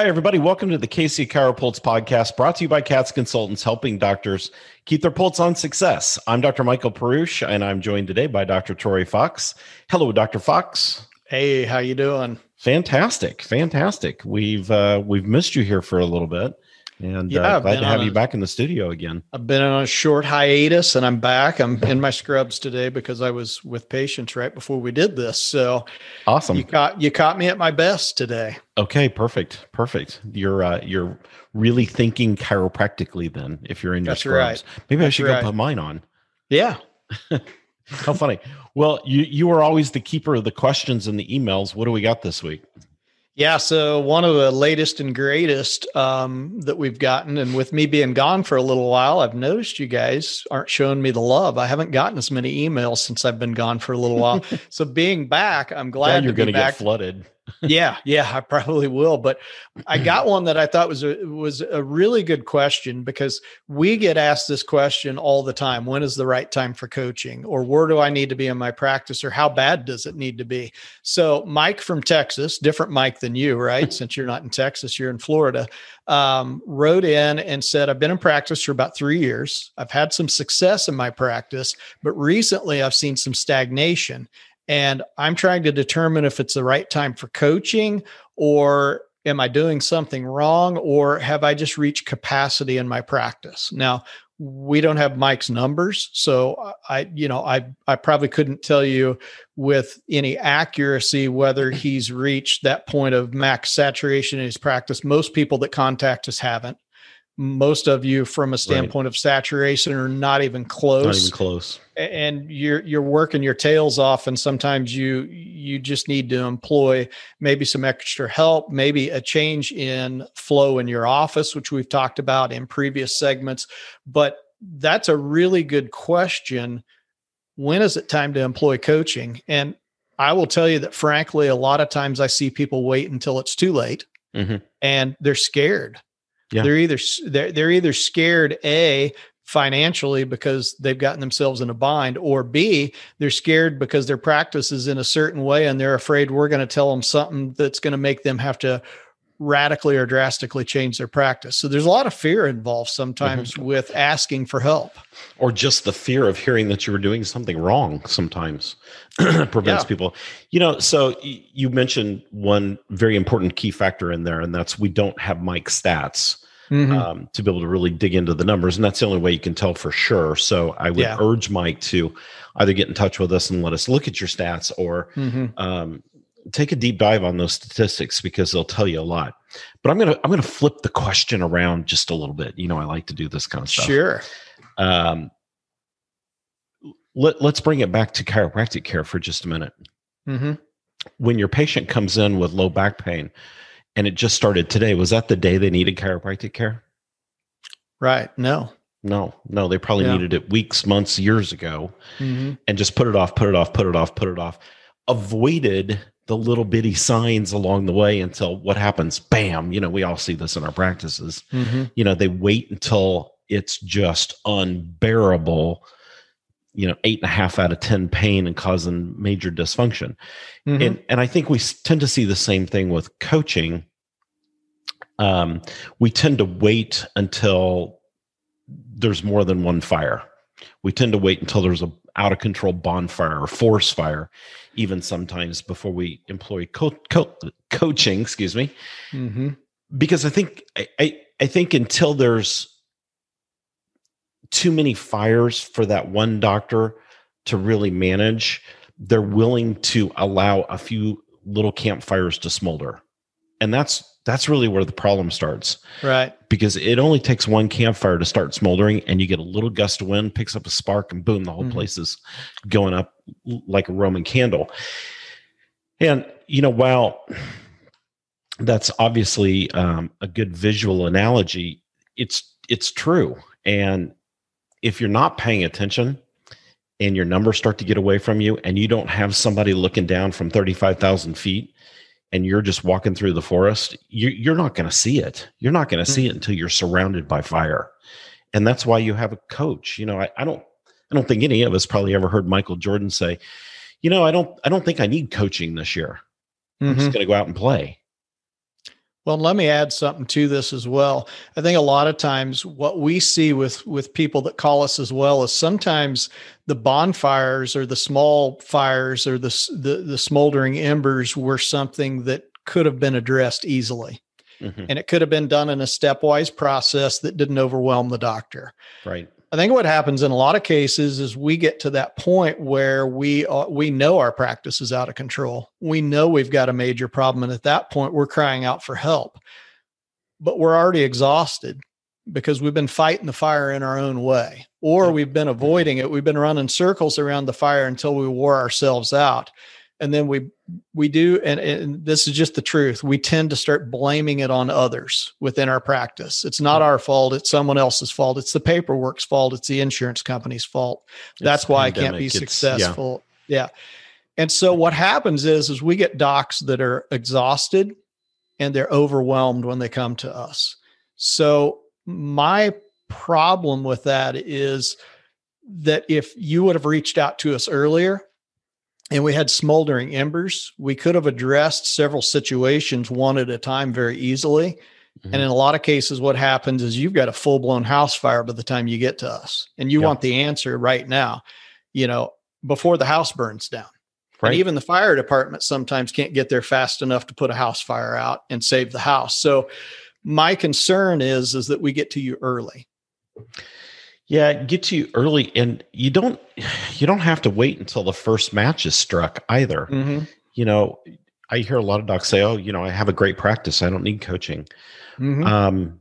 Hi, everybody. Welcome to the KC Chiropulse podcast brought to you by CATS Consultants, helping doctors keep their pulse on success. I'm Dr. Michael Perush, and I'm joined today by Dr. Troy Fox. Hello, Dr. Fox. Hey, how you doing? Fantastic, fantastic. We've uh, we've missed you here for a little bit. And yeah, uh, glad to have a, you back in the studio again. I've been on a short hiatus and I'm back. I'm in my scrubs today because I was with patients right before we did this. So awesome. You caught you caught me at my best today. Okay, perfect. Perfect. You're uh, you're really thinking chiropractically then if you're in your That's scrubs. Right. Maybe That's I should right. go put mine on. Yeah. How funny. Well, you you are always the keeper of the questions and the emails. What do we got this week? Yeah, so one of the latest and greatest um, that we've gotten, and with me being gone for a little while, I've noticed you guys aren't showing me the love. I haven't gotten as many emails since I've been gone for a little while. so being back, I'm glad yeah, you're going to get flooded yeah, yeah, I probably will. But I got one that I thought was a was a really good question because we get asked this question all the time. When is the right time for coaching? Or where do I need to be in my practice? Or how bad does it need to be? So Mike from Texas, different Mike than you, right? Since you're not in Texas, you're in Florida, um, wrote in and said, I've been in practice for about three years. I've had some success in my practice, but recently I've seen some stagnation. And I'm trying to determine if it's the right time for coaching or am I doing something wrong or have I just reached capacity in my practice? Now, we don't have Mike's numbers, so I you know, I I probably couldn't tell you with any accuracy whether he's reached that point of max saturation in his practice. Most people that contact us haven't most of you from a standpoint right. of saturation are not even close. Not even close. And you're you're working your tails off and sometimes you you just need to employ maybe some extra help maybe a change in flow in your office which we've talked about in previous segments. But that's a really good question. When is it time to employ coaching? And i will tell you that frankly a lot of times i see people wait until it's too late mm-hmm. and they're scared yeah. They're either they're they're either scared a financially because they've gotten themselves in a bind or b they're scared because their practice is in a certain way and they're afraid we're going to tell them something that's going to make them have to radically or drastically change their practice. So there's a lot of fear involved sometimes mm-hmm. with asking for help. Or just the fear of hearing that you were doing something wrong sometimes prevents yeah. people. You know, so you mentioned one very important key factor in there, and that's we don't have Mike stats. Mm-hmm. Um, to be able to really dig into the numbers. And that's the only way you can tell for sure. So I would yeah. urge Mike to either get in touch with us and let us look at your stats or mm-hmm. um, take a deep dive on those statistics because they'll tell you a lot. But I'm gonna I'm gonna flip the question around just a little bit. You know, I like to do this kind of stuff. Sure. Um, let Let's bring it back to chiropractic care for just a minute. Mm-hmm. When your patient comes in with low back pain, and it just started today, was that the day they needed chiropractic care? Right. No. No, no, they probably yeah. needed it weeks, months, years ago, mm-hmm. and just put it off, put it off, put it off, put it off. Avoided the little bitty signs along the way until what happens bam you know we all see this in our practices mm-hmm. you know they wait until it's just unbearable you know eight and a half out of ten pain and causing major dysfunction mm-hmm. and and i think we tend to see the same thing with coaching um, we tend to wait until there's more than one fire we tend to wait until there's a out of control bonfire or force fire even sometimes before we employ co- co- coaching excuse me mm-hmm. because i think I, I, I think until there's too many fires for that one doctor to really manage they're willing to allow a few little campfires to smolder and that's that's really where the problem starts. Right. Because it only takes one campfire to start smoldering and you get a little gust of wind, picks up a spark, and boom, the whole mm-hmm. place is going up like a Roman candle. And, you know, while that's obviously um, a good visual analogy, it's it's true. And if you're not paying attention and your numbers start to get away from you and you don't have somebody looking down from 35,000 feet and you're just walking through the forest, you, are not going to see it. You're not going to see it mm-hmm. until you're surrounded by fire, and that's why you have a coach. You know, I, I don't, I don't think any of us probably ever heard Michael Jordan say, you know, I don't, I don't think I need coaching this year. Mm-hmm. I'm just mm-hmm. going to go out and play. Well, let me add something to this as well. I think a lot of times what we see with with people that call us as well is sometimes the bonfires or the small fires or the the, the smoldering embers were something that could have been addressed easily. Mm-hmm. And it could have been done in a stepwise process that didn't overwhelm the doctor. Right. I think what happens in a lot of cases is we get to that point where we uh, we know our practice is out of control. We know we've got a major problem, and at that point, we're crying out for help. But we're already exhausted because we've been fighting the fire in our own way, or we've been avoiding it. We've been running circles around the fire until we wore ourselves out and then we we do and, and, this is just the truth. We tend to start blaming it on others within our practice. It's not our fault. It's someone else's fault. It's the paperwork's fault. It's the insurance company's fault. That's why pandemic. i can't be it's, successful. Yeah. yeah. And so what happens is is we get docs that are exhausted and they're overwhelmed when they come to us. So my problem with that is that if you would have reached out to us earlier and we had smoldering embers. We could have addressed several situations one at a time very easily. Mm-hmm. And in a lot of cases, what happens is you've got a full blown house fire by the time you get to us, and you want the answer right now, you know, before the house burns down. Right. And even the fire department sometimes can't get there fast enough to put a house fire out and save the house. So my concern is is that we get to you early. Yeah, get to you early, and you don't you don't have to wait until the first match is struck either. Mm-hmm. You know, I hear a lot of docs say, "Oh, you know, I have a great practice. I don't need coaching." Mm-hmm. Um,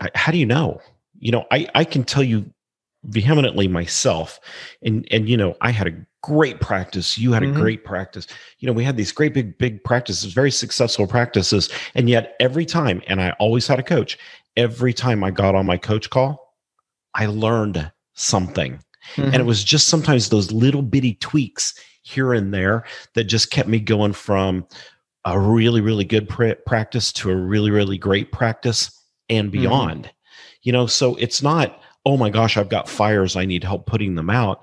I, how do you know? You know, I I can tell you vehemently myself, and and you know, I had a great practice. You had mm-hmm. a great practice. You know, we had these great big big practices, very successful practices, and yet every time, and I always had a coach. Every time I got on my coach call, I learned something. Mm-hmm. And it mm-hmm. was just sometimes those little bitty tweaks here and there that just kept me going from a really, really good pr- practice to a really, really great practice and mm-hmm. beyond. Mm-hmm. You know, so it's not, oh my gosh, I've got fires, I need help putting them out.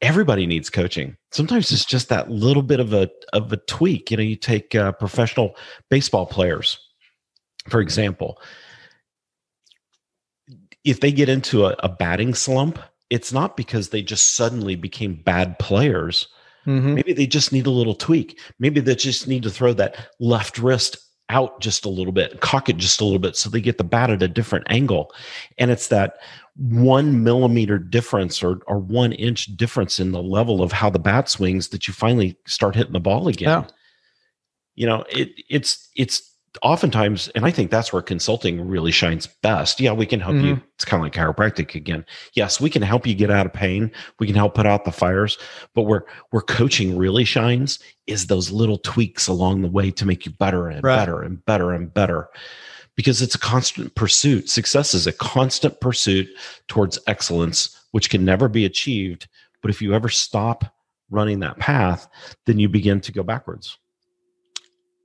Everybody needs coaching. Sometimes it's just that little bit of a of a tweak. You know, you take uh, professional baseball players, for example if they get into a, a batting slump, it's not because they just suddenly became bad players. Mm-hmm. Maybe they just need a little tweak. Maybe they just need to throw that left wrist out just a little bit, cock it just a little bit so they get the bat at a different angle. And it's that one millimeter difference or, or one inch difference in the level of how the bat swings that you finally start hitting the ball again. Yeah. You know, it it's it's oftentimes, and I think that's where consulting really shines best. Yeah, we can help mm-hmm. you. It's kind of like chiropractic again. Yes, we can help you get out of pain. We can help put out the fires. But where where coaching really shines is those little tweaks along the way to make you better and right. better and better and better. Because it's a constant pursuit. Success is a constant pursuit towards excellence, which can never be achieved. But if you ever stop running that path, then you begin to go backwards.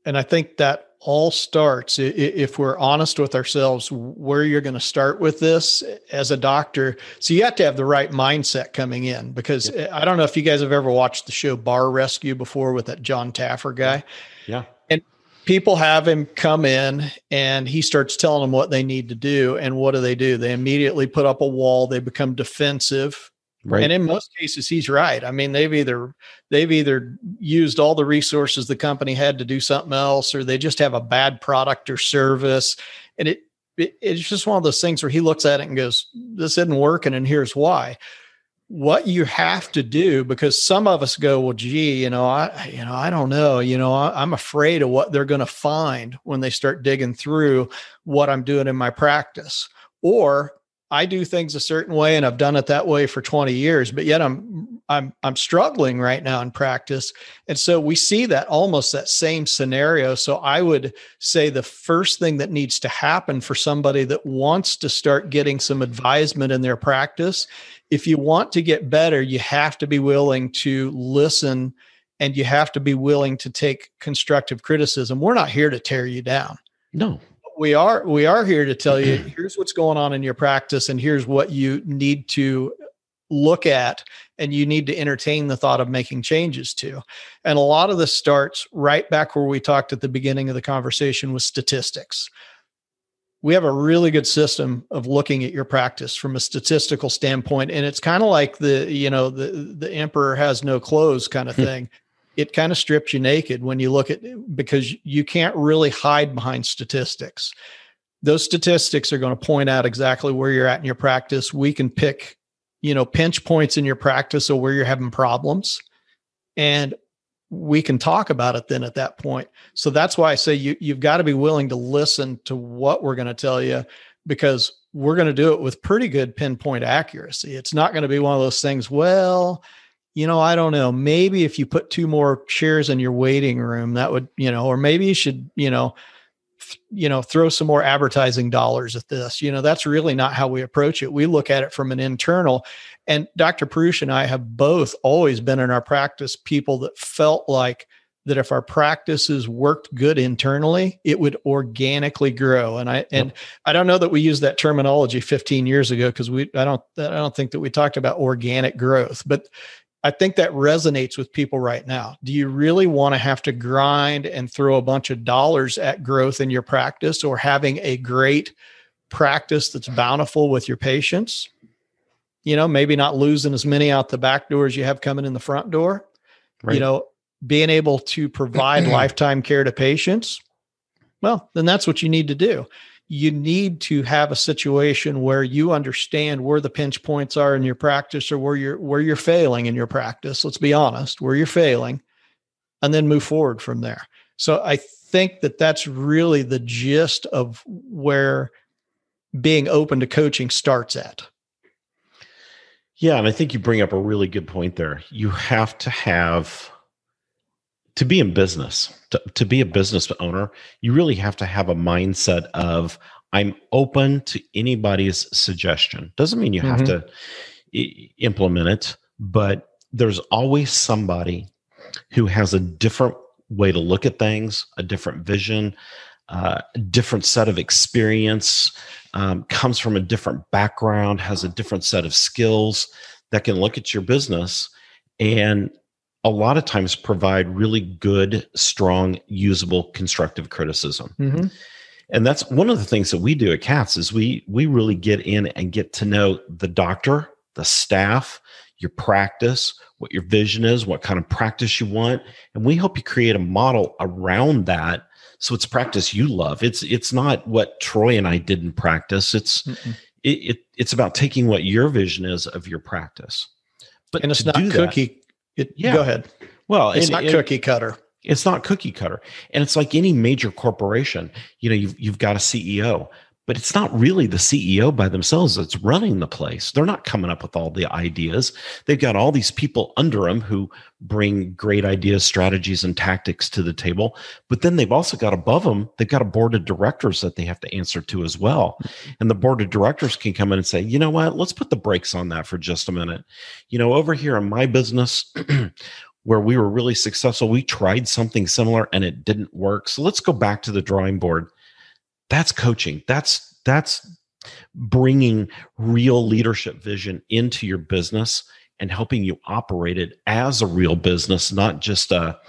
And I think that all starts if we're honest with ourselves where you're going to start with this as a doctor so you have to have the right mindset coming in because yeah. i don't know if you guys have ever watched the show bar rescue before with that jon taffer guy. Yeah. And people have him come in and he starts telling them what they need to do and what do they do? They immediately put up a wall they become defensive Right. And in most cases, he's right. I mean, they've either they've either used all the resources the company had to do something else, or they just have a bad product or service. And it, it it's just one of those things where he looks at it and goes, "This isn't working," and here's why. What you have to do, because some of us go, "Well, gee, you know, I, you know, I don't know, you know, I, I'm afraid of what they're going to find when they start digging through what I'm doing in my practice." Or I do things a certain way and I've done it that way for 20 years, but yet I'm I'm I'm struggling right now in practice. And so we see that almost that same scenario. So I would say the first thing that needs to happen for somebody that wants to start getting some advisement in their practice, if you want to get better, you have to be willing to listen and you have to be willing to take constructive criticism. We're not here to tear you down. No we are we are here to tell you here's what's going on in your practice and here's what you need to look at and you need to entertain the thought of making changes to. And a lot of this starts right back where we talked at the beginning of the conversation with statistics. We have a really good system of looking at your practice from a statistical standpoint and it's kind of like the you know the the emperor has no clothes kind of thing. It kind of strips you naked when you look at because you can't really hide behind statistics. Those statistics are going to point out exactly where you're at in your practice. We can pick you know, pinch points in your practice or where you're having problems. And we can talk about it then at that point. So that's why I say you you've got to be willing to listen to what we're going to tell you because we're going to do it with pretty good pinpoint accuracy. It's not going to be one of those things, well, you know, I don't know, maybe if you put two more chairs in your waiting room that would, you know, or maybe you should, you know, you know throw some more advertising dollars at this you know that's really not how we approach it. We look at it from an internal and dr Perush and i have both always been in our practice people that felt like that if our practices worked good internally it would organically grow. And i and i don't know that we used that terminology 15 years ago because we i don't i don't think that we talked about organic growth but I think that resonates with people right now. Do you really want to have to grind and throw a bunch of dollars at growth in your practice or having a great practice that's bountiful with your patients? You know, maybe not losing as many out the back door as you have coming in the front door. Right. You know, being able to provide lifetime care to patients. Well, then that's what you need to do you need to have a situation where you understand where the pinch points are in your practice or where you're where you're failing in your practice. Let's be honest where you're failing and then move forward from there. So i think that that's really the gist of where being open to coaching starts at. Yeah and i think you bring up a really good point there. You have to have to be in business, to, to be a business owner, you really have to have a mindset of I'm open to anybody's suggestion. Doesn't mean you mm-hmm. have to I- implement it, but there's always somebody who has a different way to look at things, a different vision, uh, a different set of experience, um, comes from a different background, has a different set of skills that can look at your business and a lot of times provide really good, strong, usable, constructive criticism. Mm-hmm. And that's one of the things that we do at CATS is we we really get in and get to know the doctor, the staff, your practice, what your vision is, what kind of practice you want, and we help you create a model around that so it's practice you love. It's it's not what Troy and I did in practice. It's it, it, it's about taking what your vision is of your practice. But and it's not cookie that, it, yeah. Go ahead. Well, it's not cookie cutter. It's not cookie cutter, and it's like any major corporation. You know, you've you've got a CEO, but it's not really the CEO by themselves that's running the place. They're not coming up with all the ideas. They've got all these people under them who bring great ideas, strategies, and tactics to the table. But then they've also got above them, they've got a board of directors that they have to answer to as well. And the board of directors can come in and say, you know what, let's put the brakes on that for just a minute. You know, over here in my business, where we were really successful, we tried something similar and it didn't work. So let's go back to the drawing board that's coaching. That's that's bringing real leadership vision into your business and helping you operate it as a real business not just a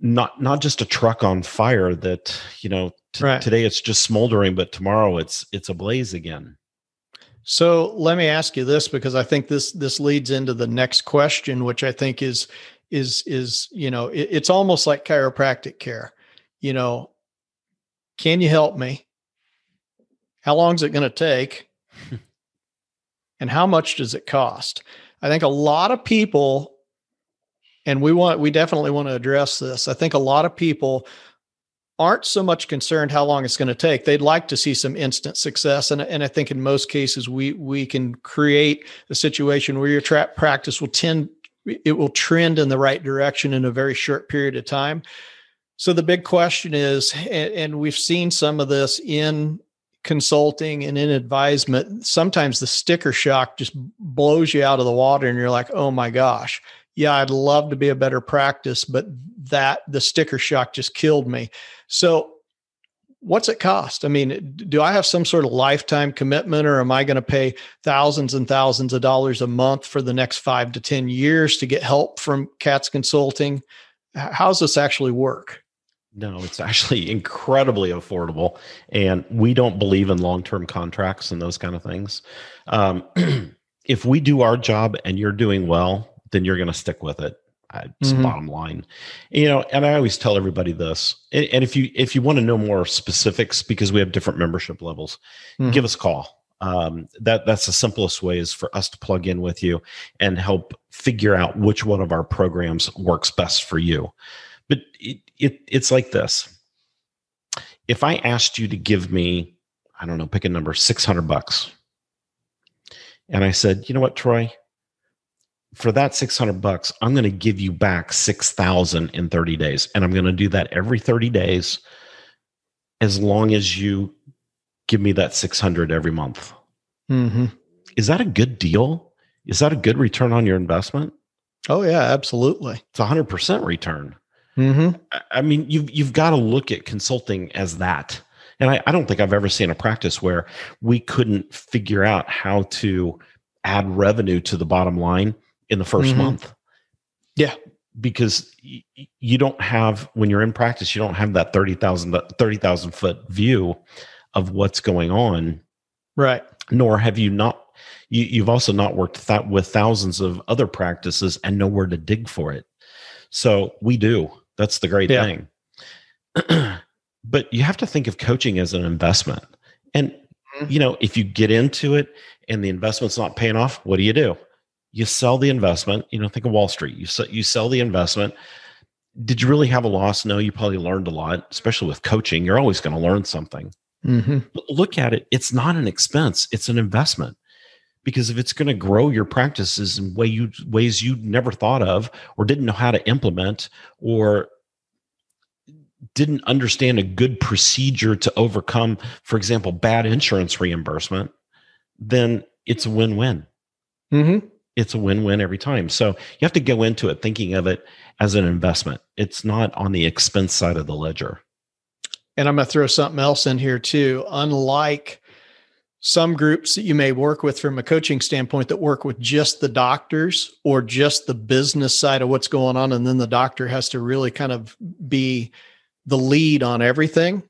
not not just a truck on fire that you know t- right. today it's just smoldering but tomorrow it's it's ablaze again. So let me ask you this because i think this this leads into the next question which i think is is is you know it, it's almost like chiropractic care. You know can you help me? How long is it going to take? and how much does it cost? I think a lot of people, and we want, we definitely want to address this. I think a lot of people aren't so much concerned how long it's going to take. They'd like to see some instant success, and and I think in most cases we we can create a situation where your trap practice will tend it will trend in the right direction in a very short period of time. So the big question is, and we've seen some of this in consulting and in advisement, sometimes the sticker shock just blows you out of the water and you're like, oh my gosh, yeah, I'd love to be a better practice, but that the sticker shock just killed me. So what's it cost? I mean, do I have some sort of lifetime commitment or am I going to pay thousands and thousands of dollars a month for the next five to 10 years to get help from CATS Consulting? How does this actually work? No, it's actually incredibly affordable. And we don't believe in long term contracts and those kind of things. Um, if we do our job and you're doing well, then you're going to stick with it. It's mm-hmm. bottom line, you know. And I always tell everybody this. And if you if you want to know more specifics, because we have different membership levels, mm-hmm. give us a call. Um, that that's the simplest way is for us to plug in with you and help figure out which one of our programs works best for you. But it, it it's like this. If I asked you to give me, I don't know, pick a number, six hundred bucks, and I said, you know what, Troy, for that 600 bucks, I'm going to give you back 6,000 in 30 days. And I'm going to do that every 30 days as long as you give me that 600 every month. Mm-hmm. Is that a good deal? Is that a good return on your investment? Oh yeah, absolutely. It's a hundred percent return. Mm-hmm. I mean, you've you've got to look at consulting as that. And I, I don't think I've ever seen a practice where we couldn't figure out how to add revenue to the bottom line in the 1st mm-hmm. month. Yeah. Because y- you don't have, when you're in practice, you don't have that 30,000 30, foot view of what's going on. Right. Nor have you not, you, you've also not worked that with thousands of other practices and know where to dig for it. So we do. That's the great yeah. thing. but you have to think of coaching as an investment. And, mm-hmm. you know, if you get into it and the investment's not paying off, what do you do? you sell the investment you know think of wall street you sell, you sell the investment did you really have a loss no you probably learned a lot especially with coaching you're always going to learn something mm-hmm. look at it it's not an expense it's an investment because if it's going to grow your practices in way you ways you never thought of or didn't know how to implement or didn't understand a good procedure to overcome for example bad insurance reimbursement then it's a win-win mm-hmm it's a win-win every time. So you have to go into it thinking of it as an investment. It's not on the expense side of the ledger. And I'm going to throw something else in here too. Unlike some groups that you may work with from a coaching standpoint that work with just the doctors or just the business side of what's going on, and then the doctor has to really kind of be the lead on everything.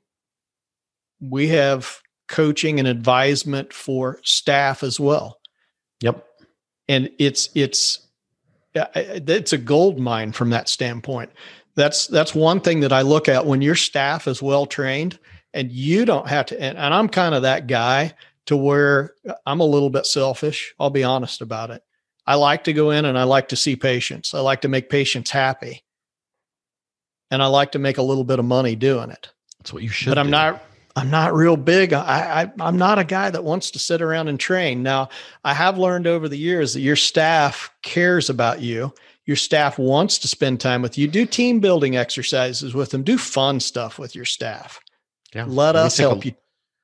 We have coaching and advisement for staff as well. Yep and it's it's it's a gold mine from that standpoint. That's that's one thing that I look at when your staff is well trained and you don't have to. And, and I'm kind of that guy to where I'm a little bit selfish. I'll be honest about it. I like to go in and I like to see patients. I like to make patients happy, and I like to make a little bit of money doing it. That's what you should. But I'm do. not I'm not real big. I, I am not a guy that wants to sit around and train. Now, I have learned over the years that your staff cares about you. Your staff wants to spend time with you. Do team building exercises with them. Do fun stuff with your staff. Yeah. Let us help a, you.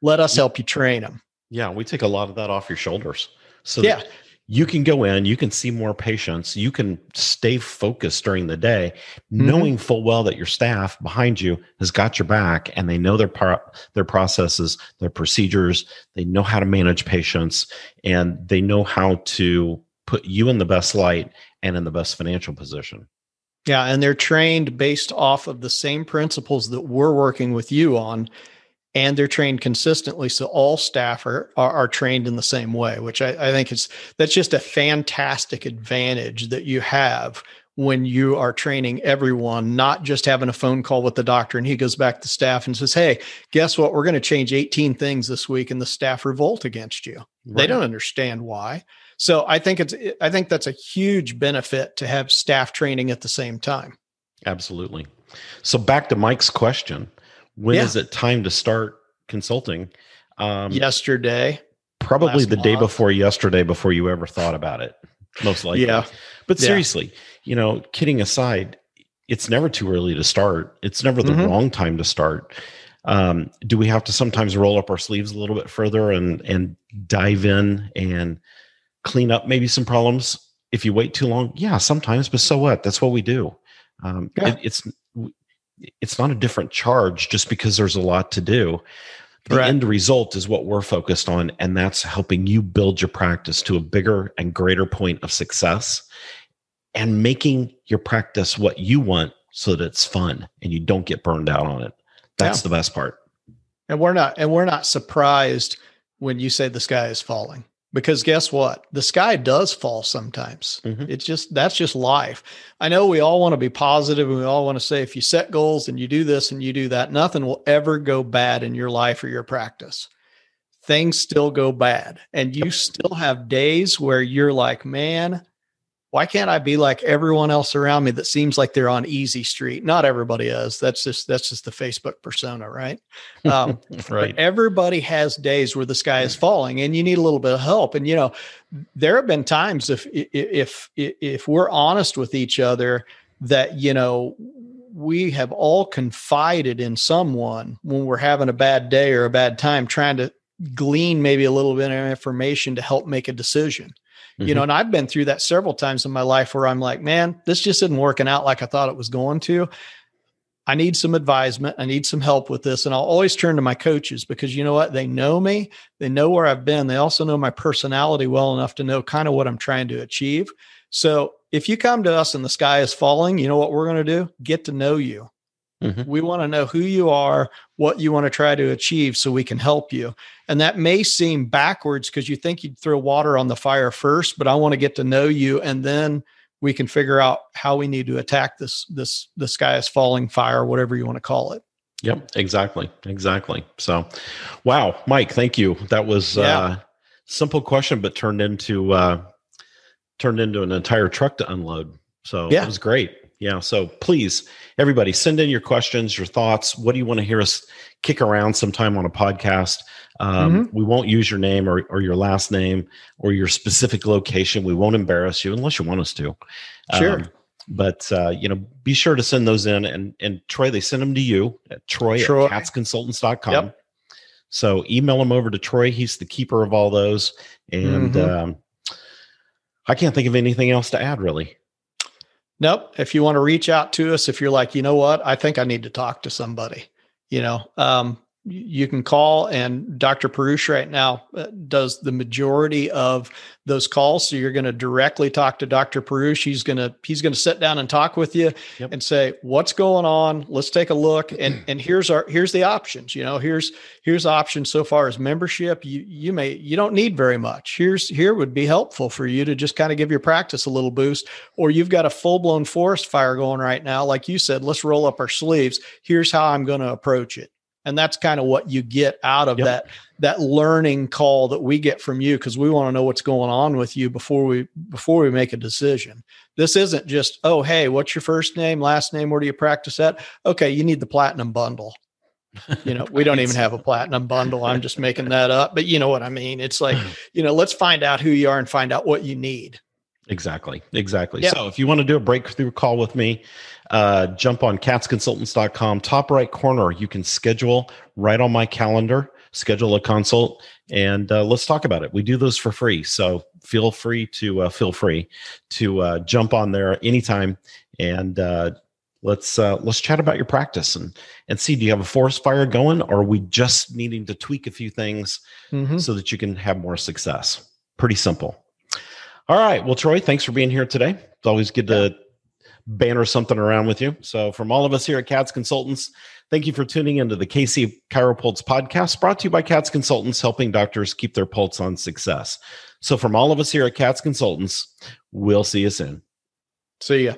Let us help you train them. Yeah, we take a lot of that off your shoulders. So yeah, you can go in, you can see more patients, you can stay focused during the day, mm-hmm. knowing full well that your staff behind you has got your back and they know their their processes, their procedures, they know how to manage patients, and they know how to put you in the best light and in the best financial position. Yeah, and they're trained based off of the same principles that we're working with you on and they're trained consistently. So all staff are, are, are trained in the same way, which I, I think is that's just a fantastic advantage that you have when you are training everyone, not just having a phone call with the doctor and he goes back to staff and says, Hey, guess what? We're going to change 18 things this week and the staff revolt against you. Right. They don't understand why. So I think it's I think that's a huge benefit to have staff training at the same time. Absolutely. So back to Mike's question. When yeah. is it time to start consulting? Um, yesterday. Probably the month. day before yesterday, before you ever thought about it. Most likely. Yeah. But seriously, yeah. you know, kidding aside, it's never too early to start. It's never the mm-hmm. wrong time to start. Um, do we have to sometimes roll up our sleeves a little bit further and and dive in and clean up maybe some problems if you wait too long? Yeah, sometimes, but so what? That's what we do. Um, yeah. it, it's it's not a different charge just because there's a lot to do the right. end result is what we're focused on and that's helping you build your practice to a bigger and greater point of success and making your practice what you want so that it's fun and you don't get burned out on it that's yeah. the best part and we're not and we're not surprised when you say the sky is falling because guess what? The sky does fall sometimes. Mm-hmm. it's just that's just life. I know we all want to be positive and we all want to say if you set goals and you do this and you do that. Nothing will ever go bad in your life or your practice. Things still go bad. And you still have days where you're like man why can't I be like everyone else around me that seems like they're on easy street? Not everybody is. That's just that's just the Facebook persona, right? Um, right. everybody has days where the sky is falling, and you need a little bit of help. And you know, there have been times if if if we're honest with each other that you know we have all confided in someone when we're having a bad day or a bad time, trying to glean maybe a little bit of information to help make a decision mm-hmm. you know, mm-hmm. and I've been through that several times in my life where I'm like, man, this just isn't working out like I thought it was going to. I need some advisement. I need some help with this. And I'll always turn to my coaches because you know what? They know me, they know where I've been. They also know my personality well enough to know kind of what I'm trying to achieve. So if you come to us and the sky is falling, you know what we're going to do? Get to know you. Mm-hmm. We want to know who you are, what you want to try to achieve so we can help you. And that may seem backwards because you think you'd throw water on the fire first, but I want to get to know you and then we can figure out how we need to attack this this the sky is falling fire, whatever you want to call it. Yep, exactly. Exactly. So wow, Mike, thank you. That was yeah. uh simple question but turned into uh turned into an entire truck to unload. So yeah. it was great. Yeah. So please, everybody, send in your questions, your thoughts. What do you want to hear us kick around sometime on a podcast? Um, mm-hmm. We won't use your name or, or your last name or your specific location. We won't embarrass you unless you want us to. Sure. Um, but uh, you know, be sure to send those in. And and Troy, they send them to you at Troy, Troy. at catsconsultants.com. Yep. So email them over to Troy. He's the keeper of all those. And mm-hmm. um, I can't think of anything else to add, really. Nope. If you want to reach out to us, if you're like, you know what, I think I need to talk to somebody, you know, um, you can call and Dr. Perush right now uh, does the majority of those calls. So you're going to directly talk to Dr. Perush. He's going to, he's going to sit down and talk with you yep. and say, what's going on? Let's take a look. And, and here's our, here's the options, you know, here's, here's options so far as membership. You, you may, you don't need very much. Here's, here would be helpful for you to just kind of give your practice a little boost, or you've got a full blown forest fire going right now. Like you said, let's roll up our sleeves. Here's how I'm going to approach it and that's kind of what you get out of yep. that that learning call that we get from you because we want to know what's going on with you before we before we make a decision. This isn't just oh hey what's your first name last name where do you practice at? Okay you need the platinum bundle. You know we don't even have a platinum bundle. I'm just making that up but you know what i mean? It's like you know let's find out who you are and find out what you need. Exactly exactly. Yep. so if you want to do a breakthrough call with me uh, jump on catsconsultants.com. Top right corner, you can schedule right on my calendar, schedule a consult, and uh, let's talk about it. We do those for free. So feel free to uh, feel free to uh, jump on there anytime and uh, let's uh, let's chat about your practice and and see do you have a forest fire going or are we just needing to tweak a few things mm-hmm. so that you can have more success pretty simple all right well troy thanks for being here today it's always good to banner something around with you. So, from all of us here at CATS Consultants, thank you for tuning into the KC Chiropulse podcast brought to you by CATS Consultants, helping doctors keep their pulse on success. So, from all of us here at CATS Consultants, we'll see you soon. See ya.